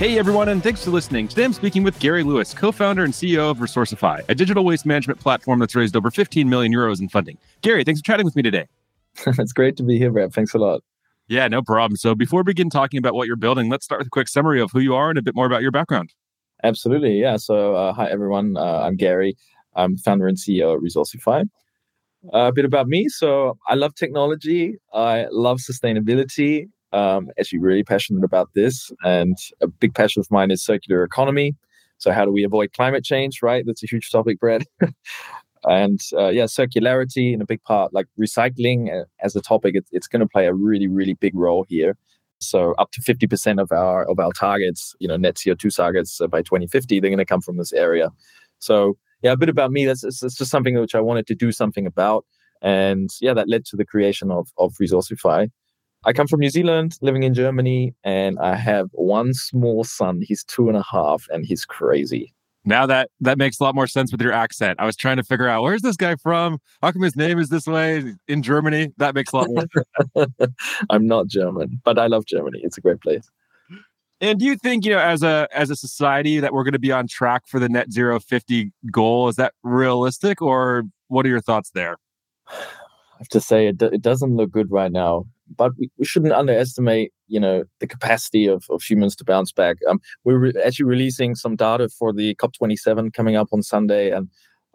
Hey everyone, and thanks for listening. Today I'm speaking with Gary Lewis, co-founder and CEO of Resourcify, a digital waste management platform that's raised over 15 million euros in funding. Gary, thanks for chatting with me today. it's great to be here, Brad. Thanks a lot. Yeah, no problem. So before we begin talking about what you're building, let's start with a quick summary of who you are and a bit more about your background. Absolutely. Yeah. So uh, hi everyone. Uh, I'm Gary. I'm founder and CEO at Resourcify. Uh, a bit about me. So I love technology. I love sustainability um, actually really passionate about this. And a big passion of mine is circular economy. So, how do we avoid climate change, right? That's a huge topic, Brett. and uh, yeah, circularity in a big part, like recycling uh, as a topic, it, it's going to play a really, really big role here. So up to 50% of our of our targets, you know, net CO2 targets uh, by 2050, they're going to come from this area. So yeah, a bit about me. That's, that's just something which I wanted to do something about. And yeah, that led to the creation of, of Resourcify. I come from New Zealand, living in Germany, and I have one small son. He's two and a half, and he's crazy. Now that that makes a lot more sense with your accent. I was trying to figure out where's this guy from? How come his name is this way in Germany? That makes a lot more I'm not German, but I love Germany. It's a great place. And do you think, you know, as a as a society that we're going to be on track for the net zero 50 goal? Is that realistic or what are your thoughts there? I have to say it, it doesn't look good right now but we, we shouldn't underestimate, you know, the capacity of, of humans to bounce back. Um, we're re- actually releasing some data for the COP27 coming up on Sunday, and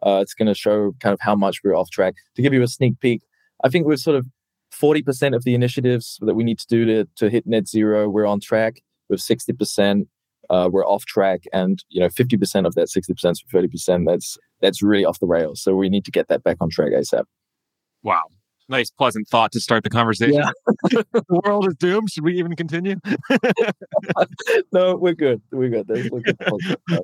uh, it's going to show kind of how much we're off track. To give you a sneak peek, I think we're sort of 40% of the initiatives that we need to do to, to hit net zero, we're on track. With 60%, uh, we're off track, and you know, 50% of that 60% to 30%, that's that's really off the rails. So we need to get that back on track ASAP. Wow nice pleasant thought to start the conversation. Yeah. the world is doomed. Should we even continue? No we're good. We're good, we're good.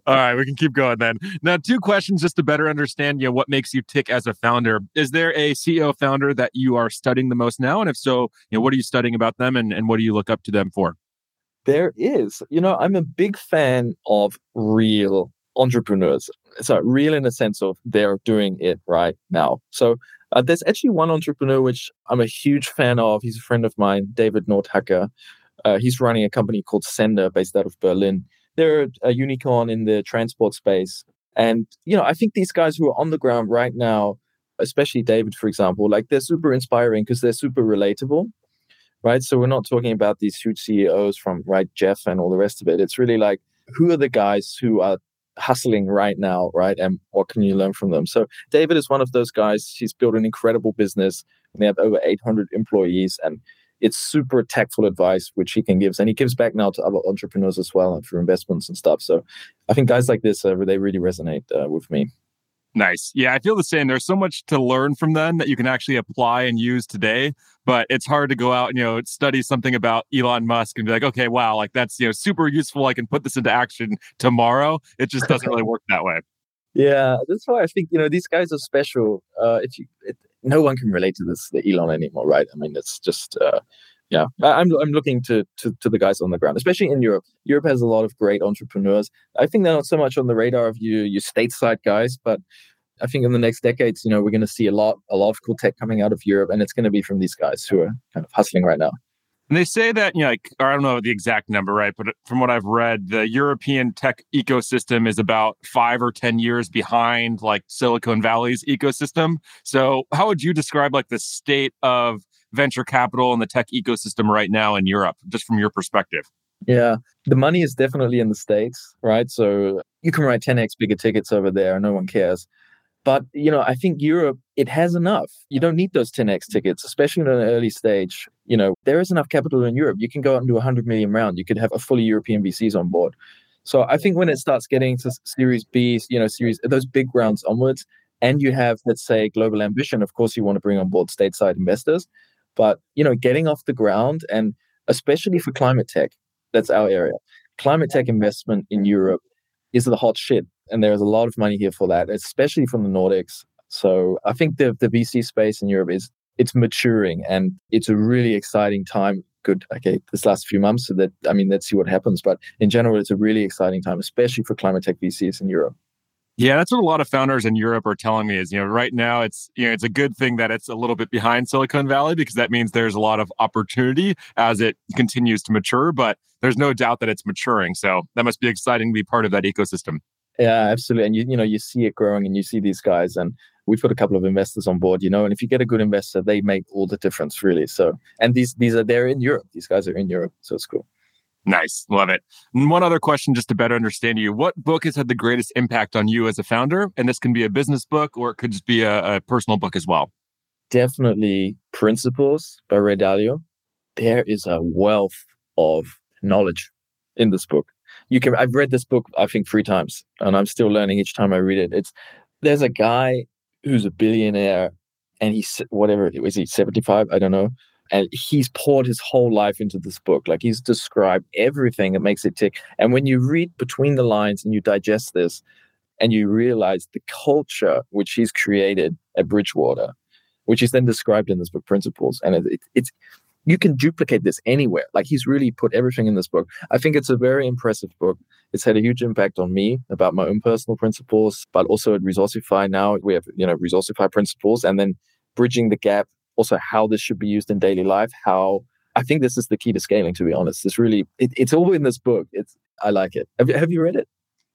all right we can keep going then. Now two questions just to better understand you know what makes you tick as a founder. Is there a ceo founder that you are studying the most now? And if so you know what are you studying about them and, and what do you look up to them for? There is. You know i'm a big fan of real entrepreneurs. So real in the sense of they're doing it right now. So uh, there's actually one entrepreneur which I'm a huge fan of. He's a friend of mine, David Nothacker. Uh, he's running a company called Sennder, based out of Berlin. They're a unicorn in the transport space. And, you know, I think these guys who are on the ground right now, especially David, for example, like they're super inspiring because they're super relatable, right? So we're not talking about these huge CEOs from, right, Jeff and all the rest of it. It's really like, who are the guys who are hustling right now, right? And what can you learn from them? So David is one of those guys. He's built an incredible business. And they have over 800 employees, and it's super tactful advice which he can give. And he gives back now to other entrepreneurs as well and for investments and stuff. So I think guys like this, uh, they really resonate uh, with me. Nice. Yeah, I feel the same. There's so much to learn from them that you can actually apply and use today. But it's hard to go out and, you know, study something about Elon Musk and be like, okay, wow, like that's, you know, super useful. I can put this into action tomorrow. It just doesn't really work that way. Yeah, that's why I think, you know, these guys are special. Uh, if you, it, no one can relate to this, the Elon anymore, right? I mean, it's just, uh, yeah, I'm I'm looking to, to to the guys on the ground, especially in Europe. Europe has a lot of great entrepreneurs. I think they're not so much on the radar of you you stateside guys, but I think in the next decades, you know, we're going to see a lot a lot of cool tech coming out of Europe, and it's going to be from these guys who are kind of hustling right now. And they say that, you know, like, I don't know the exact number, right? But from what I've read, the European tech ecosystem is about five or 10 years behind like Silicon Valley's ecosystem. So, how would you describe like the state of venture capital and the tech ecosystem right now in Europe, just from your perspective? Yeah, the money is definitely in the States, right? So you can write 10x bigger tickets over there, and no one cares. But, you know, I think Europe, it has enough. You don't need those 10x tickets, especially in an early stage. You know, there is enough capital in Europe. You can go out and do a 100 million round. You could have a fully European VCs on board. So I think when it starts getting to Series B, you know, Series, those big rounds onwards, and you have, let's say, global ambition, of course, you want to bring on board stateside investors. But you know, getting off the ground and especially for climate tech, that's our area. Climate tech investment in Europe is the hot shit. And there's a lot of money here for that, especially from the Nordics. So I think the, the VC space in Europe is it's maturing and it's a really exciting time. Good, okay, this last few months. So that I mean, let's see what happens. But in general, it's a really exciting time, especially for climate tech VCs in Europe. Yeah, that's what a lot of founders in Europe are telling me is, you know, right now it's, you know, it's a good thing that it's a little bit behind Silicon Valley because that means there's a lot of opportunity as it continues to mature, but there's no doubt that it's maturing. So that must be exciting to be part of that ecosystem. Yeah, absolutely. And you, you know, you see it growing and you see these guys and we've got a couple of investors on board, you know, and if you get a good investor, they make all the difference really. So, and these, these are, they're in Europe. These guys are in Europe. So it's cool. Nice. Love it. And one other question just to better understand you. What book has had the greatest impact on you as a founder? And this can be a business book or it could just be a, a personal book as well. Definitely Principles by Ray Dalio. There is a wealth of knowledge in this book. You can I've read this book I think 3 times and I'm still learning each time I read it. It's there's a guy who's a billionaire and he's whatever was he 75 I don't know and he's poured his whole life into this book. Like he's described everything that makes it tick. And when you read between the lines and you digest this and you realize the culture which he's created at bridgewater which is then described in this book principles and it, it, it's you can duplicate this anywhere. Like he's really put everything in this book. I think it's a very impressive book. It's had a huge impact on me about my own personal principles but also at resourcify now. We have you know resourcify principles and then bridging the gap also how this should be used in daily life, how I think this is the key to scaling, to be honest. It's really, it, it's all in this book. It's, I like it. Have, have you read it?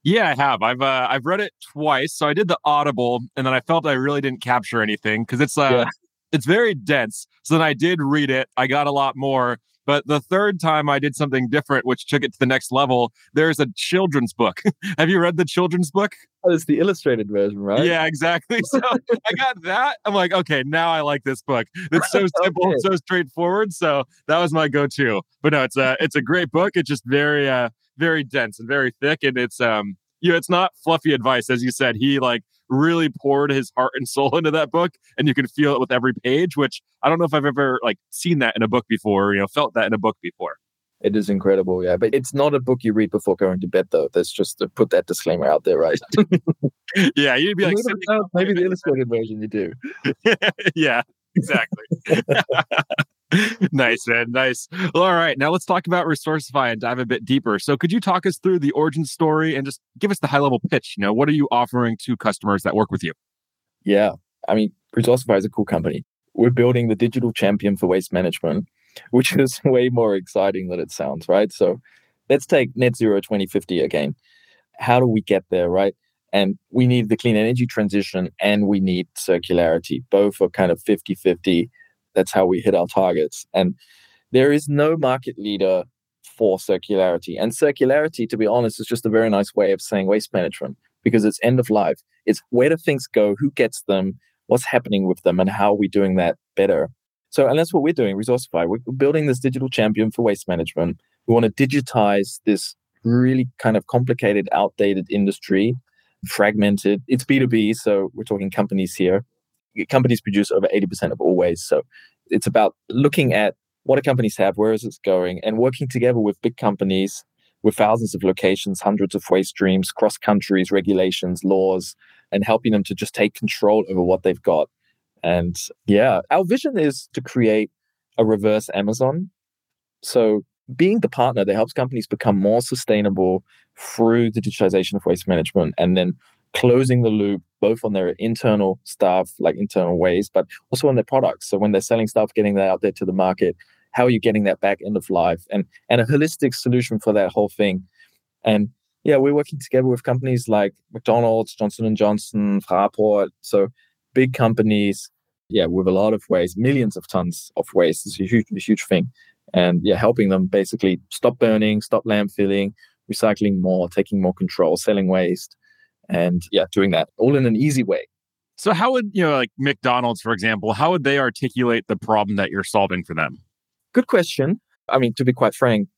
Yeah, I have. I've uh, I've read it twice. So I did the Audible, and then I felt I really didn't capture anything because it's uh, yeah. it's very dense. So then I did read it. I got a lot more. But the third time I did something different, which took it to the next level. There's a children's book. Have you read the children's book? Oh, it's the illustrated version, right? Yeah, exactly. So I got that. I'm like, okay, now I like this book. It's so simple, okay. so straightforward. So that was my go-to. But no, it's a it's a great book. It's just very uh very dense and very thick, and it's um you know it's not fluffy advice as you said. He like really poured his heart and soul into that book and you can feel it with every page which i don't know if i've ever like seen that in a book before you know felt that in a book before. It is incredible yeah but it's not a book you read before going to bed though. That's just to put that disclaimer out there right? Yeah you'd be like maybe, maybe the illustrated version you do. Yeah exactly nice, man. Nice. Well, all right. Now let's talk about Resourcify and dive a bit deeper. So, could you talk us through the origin story and just give us the high level pitch? You know, what are you offering to customers that work with you? Yeah. I mean, Resourcify is a cool company. We're building the digital champion for waste management, which is way more exciting than it sounds, right? So, let's take net zero 2050 again. How do we get there, right? And we need the clean energy transition and we need circularity. Both are kind of 50 50 that's how we hit our targets. And there is no market leader for circularity. And circularity, to be honest, is just a very nice way of saying waste management because it's end of life. It's where do things go, who gets them, what's happening with them, and how are we doing that better. So, and that's what we're doing, Resourcify. We're building this digital champion for waste management. We want to digitize this really kind of complicated, outdated industry, fragmented. It's B2B, so we're talking companies here companies produce over 80% of all waste. So it's about looking at what do companies have, where is it going, and working together with big companies with thousands of locations, hundreds of waste streams, cross countries, regulations, laws, and helping them to just take control over what they've got. And yeah, our vision is to create a reverse Amazon. So being the partner that helps companies become more sustainable through the digitization of waste management and then closing the loop both on their internal stuff, like internal ways, but also on their products. So when they're selling stuff, getting that out there to the market, how are you getting that back end of life and and a holistic solution for that whole thing. And yeah, we're working together with companies like McDonald's, Johnson and Johnson, Fraport, so big companies. Yeah, with a lot of waste, millions of tons of waste is a huge, a huge thing. And yeah, helping them basically stop burning, stop landfilling, recycling more, taking more control, selling waste, and yeah, doing that all in an easy way. So, how would, you know, like McDonald's, for example, how would they articulate the problem that you're solving for them? Good question. I mean, to be quite frank,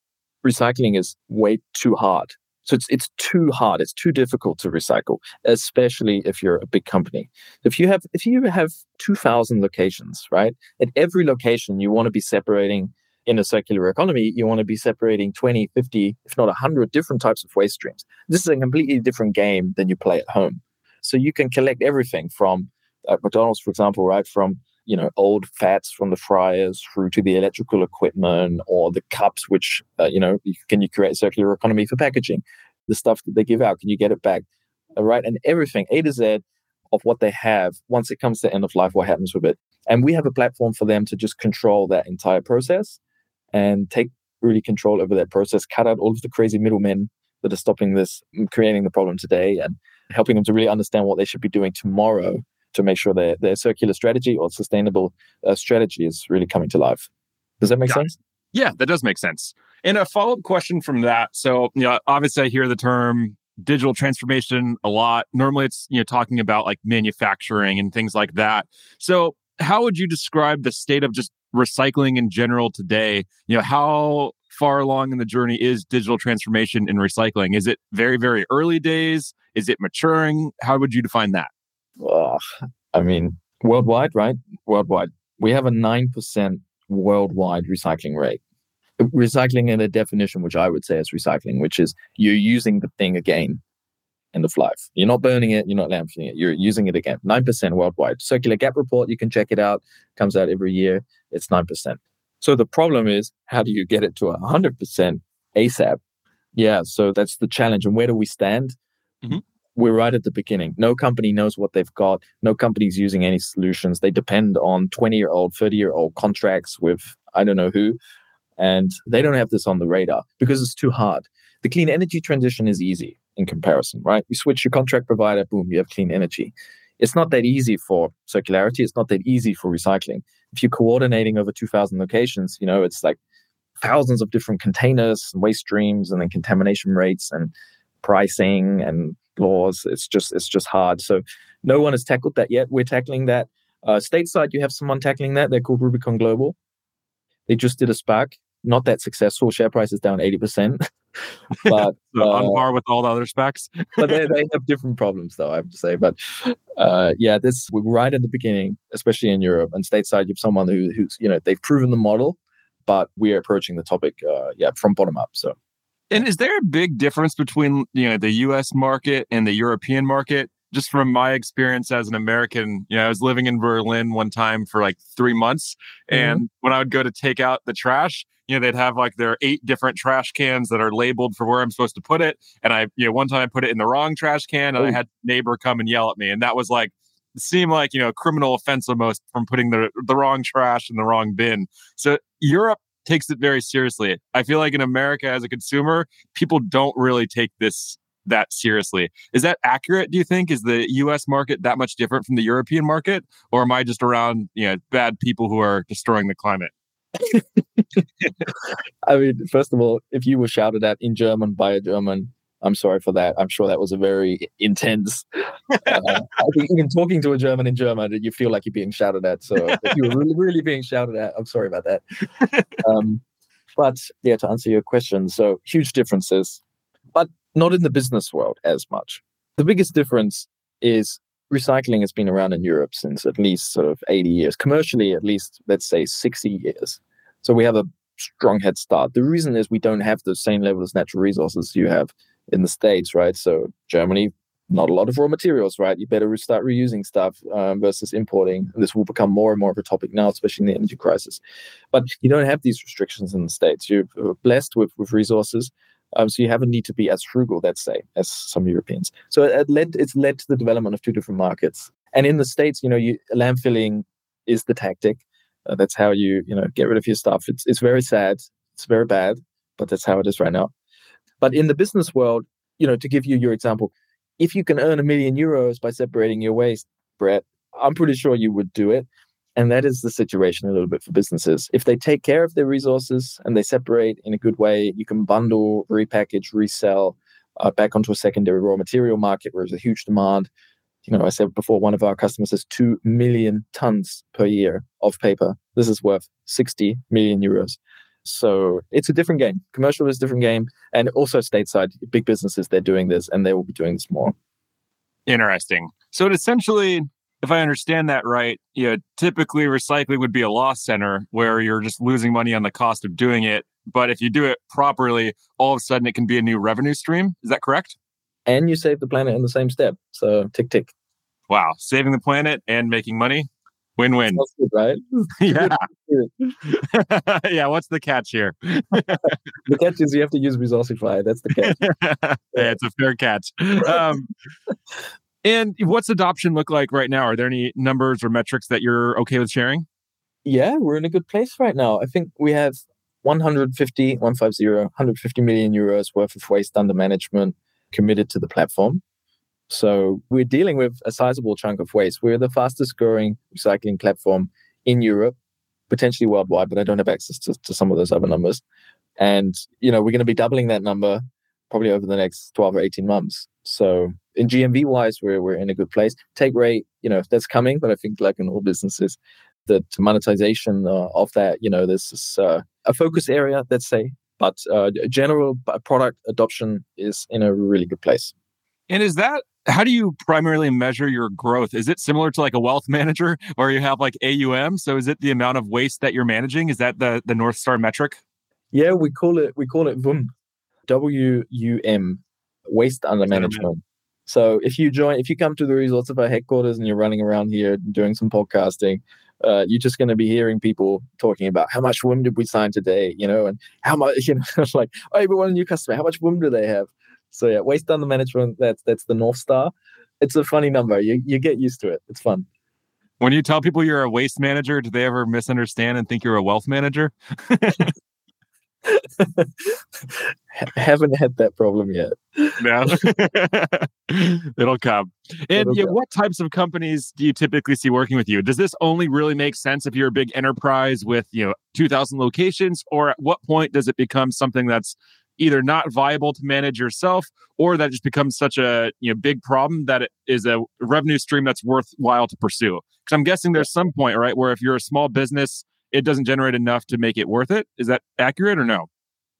recycling is way too hard. So it's it's too hard. It's too difficult to recycle, especially if you're a big company. If you have if you have two thousand locations, right? At every location, you want to be separating in a circular economy, you want to be separating 20, 50, if not 100 different types of waste streams. This is a completely different game than you play at home. So you can collect everything from uh, McDonald's, for example, right from you know old fats from the fryers through to the electrical equipment or the cups, which uh, you know can you create a circular economy for packaging? The stuff that they give out, can you get it back? All right, and everything A to Z of what they have once it comes to end of life, what happens with it? And we have a platform for them to just control that entire process and take really control over that process, cut out all of the crazy middlemen that are stopping this, creating the problem today, and helping them to really understand what they should be doing tomorrow to make sure their, their circular strategy or sustainable uh, strategy is really coming to life. Does that make sense? Yeah, that does make sense. And a follow up question from that. So, you know, obviously I hear the term digital transformation a lot. Normally it's, you know, talking about like manufacturing and things like that. So, how would you describe the state of just recycling in general today? You know, how far along in the journey is digital transformation in recycling? Is it very, very early days? Is it maturing? How would you define that? I mean, worldwide, right? Worldwide. We have a 9% worldwide recycling rate. Recycling in a definition, which I would say is recycling, which is you're using the thing again end of life. You're not burning it, you're not landfilling it, you're using it again. 9% worldwide. Circular Gap report, you can check it out, comes out every year. It's 9%. So the problem is, how do you get it to 100% ASAP? Yeah, so that's the challenge. And where do we stand? Mm-hmm. We're right at the beginning. No company knows what they've got. No company's using any solutions. They depend on 20 year old, 30 year old contracts with I don't know who. And they don't have this on the radar because it's too hard. The clean energy transition is easy in comparison, right? You switch your contract provider, boom, you have clean energy. It's not that easy for circularity. It's not that easy for recycling. If you're coordinating over 2,000 locations, you know, it's like thousands of different containers and waste streams and then contamination rates and pricing and laws. It's just it's just hard. So no one has tackled that yet. We're tackling that. Uh, stateside, you have someone tackling that. They're called Rubicon Global. They just did a SPAC. Not that successful. Share price is down 80%. but so uh, on par with all the other SPACs. but they, they have different problems, though, I have to say. But uh, yeah, this right at the beginning, especially in Europe and stateside, you have someone who, who's, you know, they've proven the model, but we're approaching the topic, uh, yeah, from bottom up. So and is there a big difference between you know the U.S. market and the European market? Just from my experience as an American, you know, I was living in Berlin one time for like three months, mm-hmm. and when I would go to take out the trash, you know, they'd have like their eight different trash cans that are labeled for where I'm supposed to put it. And I, you know, one time I put it in the wrong trash can, and Ooh. I oh. had neighbor come and yell at me, and that was like seemed like you know criminal offense almost from putting the the wrong trash in the wrong bin. So Europe takes it very seriously. I feel like in America as a consumer, people don't really take this that seriously. Is that accurate, do you think? Is the US market that much different from the European market? Or am I just around, you know, bad people who are destroying the climate? I mean, first of all, if you were shouted at in German by a German, I'm sorry for that. I'm sure that was a very intense. Uh, I think even talking to a German in German, you feel like you're being shouted at. So if you were really, really being shouted at, I'm sorry about that. Um, but yeah, to answer your question, so huge differences, but not in the business world as much. The biggest difference is recycling has been around in Europe since at least sort of 80 years, commercially, at least, let's say 60 years. So we have a strong head start. The reason is we don't have the same level of natural resources you have in the States, right? So Germany, not a lot of raw materials, right? You better start reusing stuff um, versus importing. This will become more and more of a topic now, especially in the energy crisis. But you don't have these restrictions in the States. You're uh, blessed with, with resources. Um, so you haven't need to be as frugal, let's say, as some Europeans. So it led, it's led to the development of two different markets. And in the States, you know, you, landfilling is the tactic. Uh, that's how you, you know, get rid of your stuff. It's, it's very sad. It's very bad, but that's how it is right now. But in the business world, you know, to give you your example, if you can earn a million euros by separating your waste, Brett, I'm pretty sure you would do it. And that is the situation a little bit for businesses. If they take care of their resources and they separate in a good way, you can bundle, repackage, resell uh, back onto a secondary raw material market where there's a huge demand. You know, I said before, one of our customers has 2 million tons per year of paper. This is worth 60 million euros. So it's a different game. Commercial is a different game. And also stateside, big businesses, they're doing this and they will be doing this more. Interesting. So it essentially if I understand that right, you know, typically recycling would be a loss center where you're just losing money on the cost of doing it. But if you do it properly, all of a sudden it can be a new revenue stream. Is that correct? And you save the planet in the same step. So tick tick. Wow, saving the planet and making money, win win. Right? yeah. yeah. What's the catch here? the catch is you have to use Resourcify. That's the catch. yeah, it's a fair catch. Um, and what's adoption look like right now? Are there any numbers or metrics that you're okay with sharing? Yeah, we're in a good place right now. I think we have 150, 150, 150 million euros worth of waste under management committed to the platform. So we're dealing with a sizable chunk of waste. We're the fastest growing recycling platform in Europe, potentially worldwide, but I don't have access to, to some of those other numbers. And, you know, we're going to be doubling that number probably over the next 12 or 18 months. So in GMV wise, we're, we're in a good place. Take rate, you know, that's coming, but I think like in all businesses, the monetization uh, of that, you know, this is uh, a focus area, let's say, but uh, general product adoption is in a really good place. And is that how do you primarily measure your growth? Is it similar to like a wealth manager where you have like AUM? So is it the amount of waste that you're managing? Is that the the North Star metric? Yeah, we call it we call it WUM. W U M, waste under management. So if you join, if you come to the results of our headquarters and you're running around here doing some podcasting, uh, you're just going to be hearing people talking about how much WUM did we sign today, you know, and how much, you know, like, oh, we want a new customer. How much WUM do they have? So yeah, waste under management. That's that's the north star. It's a funny number. You you get used to it. It's fun. When you tell people you're a waste manager, do they ever misunderstand and think you're a wealth manager? Haven't had that problem yet. No, it'll come. And it'll what types of companies do you typically see working with you? Does this only really make sense if you're a big enterprise with you know 2,000 locations, or at what point does it become something that's either not viable to manage yourself, or that just becomes such a you know big problem that it is a revenue stream that's worthwhile to pursue? Because I'm guessing there's some point, right, where if you're a small business it doesn't generate enough to make it worth it. Is that accurate or no?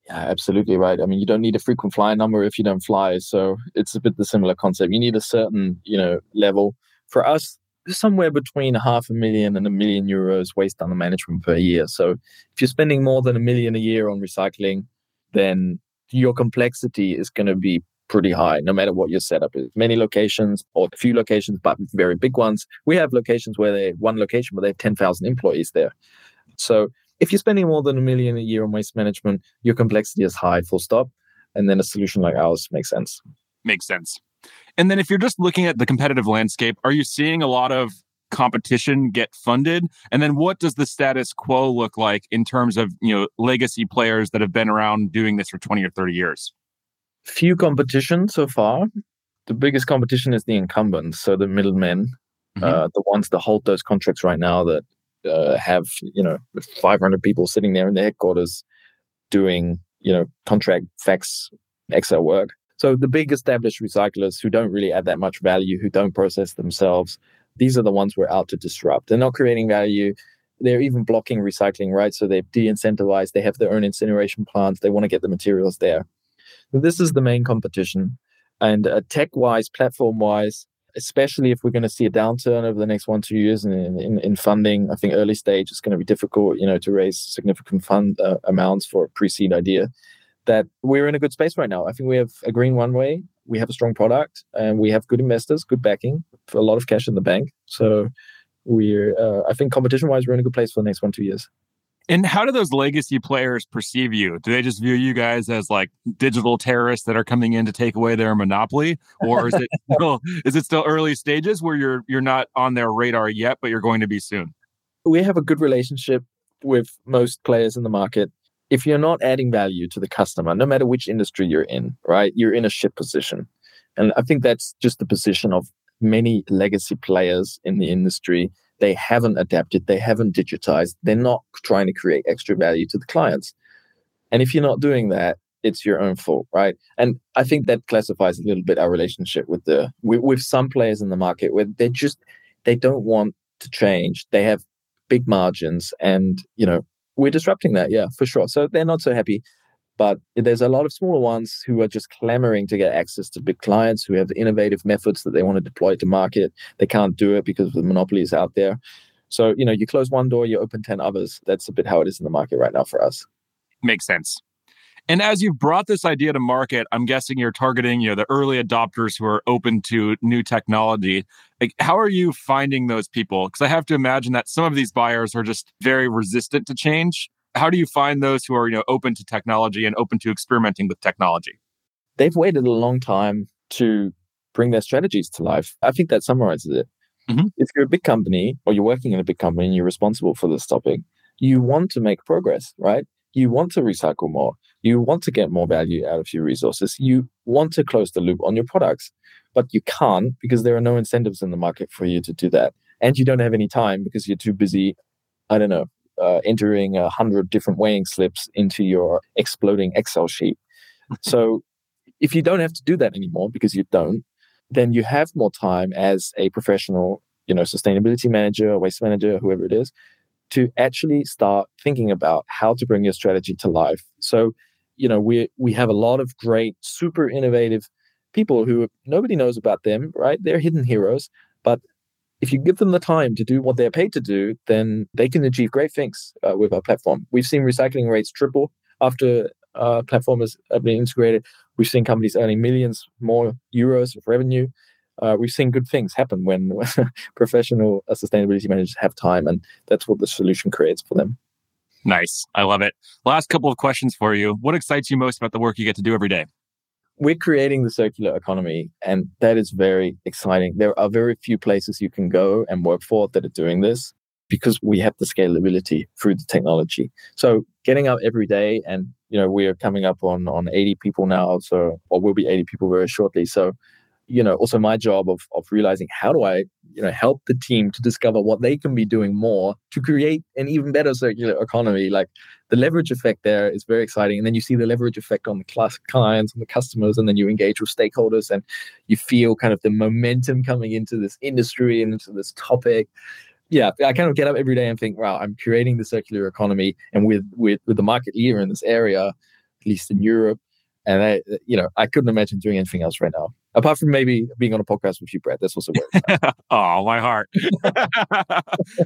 Yeah, absolutely right. I mean, you don't need a frequent flyer number if you don't fly. So it's a bit the similar concept. You need a certain, you know, level. For us, somewhere between half a million and a million euros waste under management per year. So if you're spending more than a million a year on recycling, then your complexity is going to be pretty high, no matter what your setup is. Many locations or a few locations, but very big ones. We have locations where they one location where they have 10,000 employees there. So if you're spending more than a million a year on waste management, your complexity is high, full stop. And then a solution like ours makes sense. Makes sense. And then if you're just looking at the competitive landscape, are you seeing a lot of competition get funded? And then what does the status quo look like in terms of, you know, legacy players that have been around doing this for 20 or 30 years? Few competition so far. The biggest competition is the incumbents, so the middlemen, mm-hmm. uh, the ones that hold those contracts right now that uh, have you know 500 people sitting there in the headquarters doing you know contract fax Excel work. So the big established recyclers who don't really add that much value, who don't process themselves, these are the ones we're out to disrupt. They're not creating value. They're even blocking recycling, right? So they've de-incentivized. They have their own incineration plants. They want to get the materials there. This is the main competition. And uh, tech-wise, platform-wise, especially if we're going to see a downturn over the next one two years in, in, in funding. I think early stage is going to be difficult, you know, to raise significant fund uh, amounts for a pre-seed idea. That we're in a good space right now. I think we have a green runway. We have a strong product, and we have good investors, good backing, a lot of cash in the bank. So we're, uh, I think, competition-wise, we're in a good place for the next one two years. And how do those legacy players perceive you? Do they just view you guys as like digital terrorists that are coming in to take away their monopoly, or is it still is it still early stages where you're you're not on their radar yet, but you're going to be soon? We have a good relationship with most players in the market. If you're not adding value to the customer, no matter which industry you're in, right, you're in a shit position. And I think that's just the position of many legacy players in the industry they haven't adapted, they haven't digitized, they're not trying to create extra value to the clients. And if you're not doing that, it's your own fault, right? And I think that classifies a little bit our relationship with the with, with some players in the market where they just they don't want to change. They have big margins, and you know we're disrupting that, yeah, for sure. So they're not so happy. But there's a lot of smaller ones who are just clamoring to get access to big clients who have innovative methods that they want to deploy to market. They can't do it because the monopoly is out there. So, you know, you close one door, you open 10 others. That's a bit how it is in the market right now for us. Makes sense. And as you've brought this idea to market, I'm guessing you're targeting, you know, the early adopters who are open to new technology. Like, how are you finding those people? Because I have to imagine that some of these buyers are just very resistant to change. How do you find those who are, you know, open to technology and open to experimenting with technology? They've waited a long time to bring their strategies to life. I think that summarizes it. Mm-hmm. If you're a big company or you're working in a big company and you're responsible for this topic, you want to make progress, right? You want to recycle more. You want to get more value out of your resources. You want to close the loop on your products, but you can't because there are no incentives in the market for you to do that. And you don't have any time because you're too busy, I don't know, uh, entering a hundred different weighing slips into your exploding Excel sheet. so if you don't have to do that anymore because you don't, then you have more time as a professional, you know, sustainability manager, waste manager, whoever it is, to actually start thinking about how to bring your strategy to life. So, you know, we we have a lot of great, super innovative people who nobody knows about them, right? They're hidden heroes, but if you give them the time to do what they're paid to do, then they can achieve great things uh, with our platform. We've seen recycling rates triple after our platform has been integrated. We've seen companies earning millions more euros of revenue uh, we've seen good things happen when, professional uh, sustainability managers have time, and that's what the solution creates for them. Nice. I love it. Last couple of questions for you. What excites you most about the work you get to do every day? We're creating the circular economy, and that is very exciting. There are very few places you can go and work for that are doing this because we have the scalability through the technology. So getting up every day and you know we're coming up on on 80 people now so or we'll be 80 people very shortly so you know also my job of of realizing how do i you know help the team to discover what they can be doing more to create an even better circular economy. Like the leverage effect there is very exciting and then you see the leverage effect on the class clients and the customers and then you engage with stakeholders and you feel kind of the momentum coming into this industry and into this topic. Yeah i kind of get up every day and think wow i'm creating the circular economy and with with with the market leader in this area at least in europe and I, you know, I couldn't imagine doing anything else right now, apart from maybe being on a podcast with you, Brett. That's also work. oh, my heart.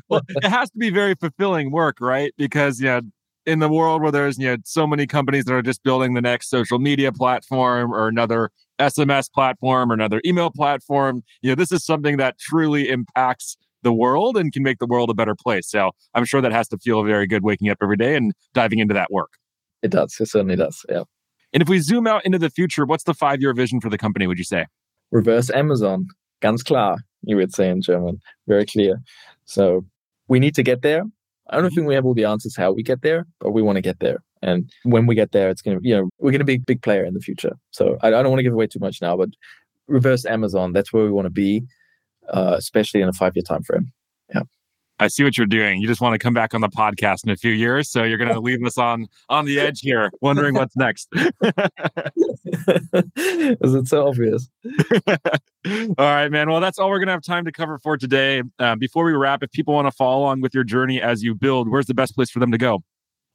well, it has to be very fulfilling work, right? Because yeah, in the world where there's you know so many companies that are just building the next social media platform or another SMS platform or another email platform, you know, this is something that truly impacts the world and can make the world a better place. So I'm sure that has to feel very good waking up every day and diving into that work. It does. It certainly does. Yeah. And if we zoom out into the future, what's the five year vision for the company, would you say? Reverse Amazon. Ganz klar, you would say in German. Very clear. So we need to get there. I don't mm-hmm. think we have all the answers how we get there, but we want to get there. And when we get there, it's going to, you know, we're going to be a big player in the future. So I, I don't want to give away too much now, but reverse Amazon, that's where we want to be, uh, especially in a five year time frame. I see what you're doing. You just want to come back on the podcast in a few years, so you're going to leave us on on the edge here, wondering what's next. Is it so obvious? all right, man. Well, that's all we're going to have time to cover for today. Uh, before we wrap, if people want to follow along with your journey as you build, where's the best place for them to go?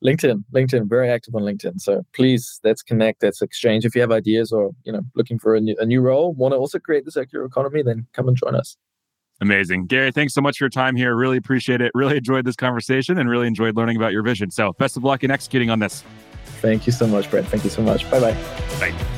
LinkedIn, LinkedIn, very active on LinkedIn. So please, let's connect, let's exchange. If you have ideas or you know looking for a new, a new role, want to also create the circular economy, then come and join us. Amazing. Gary, thanks so much for your time here. Really appreciate it. Really enjoyed this conversation and really enjoyed learning about your vision. So, best of luck in executing on this. Thank you so much, Brett. Thank you so much. Bye-bye. Bye.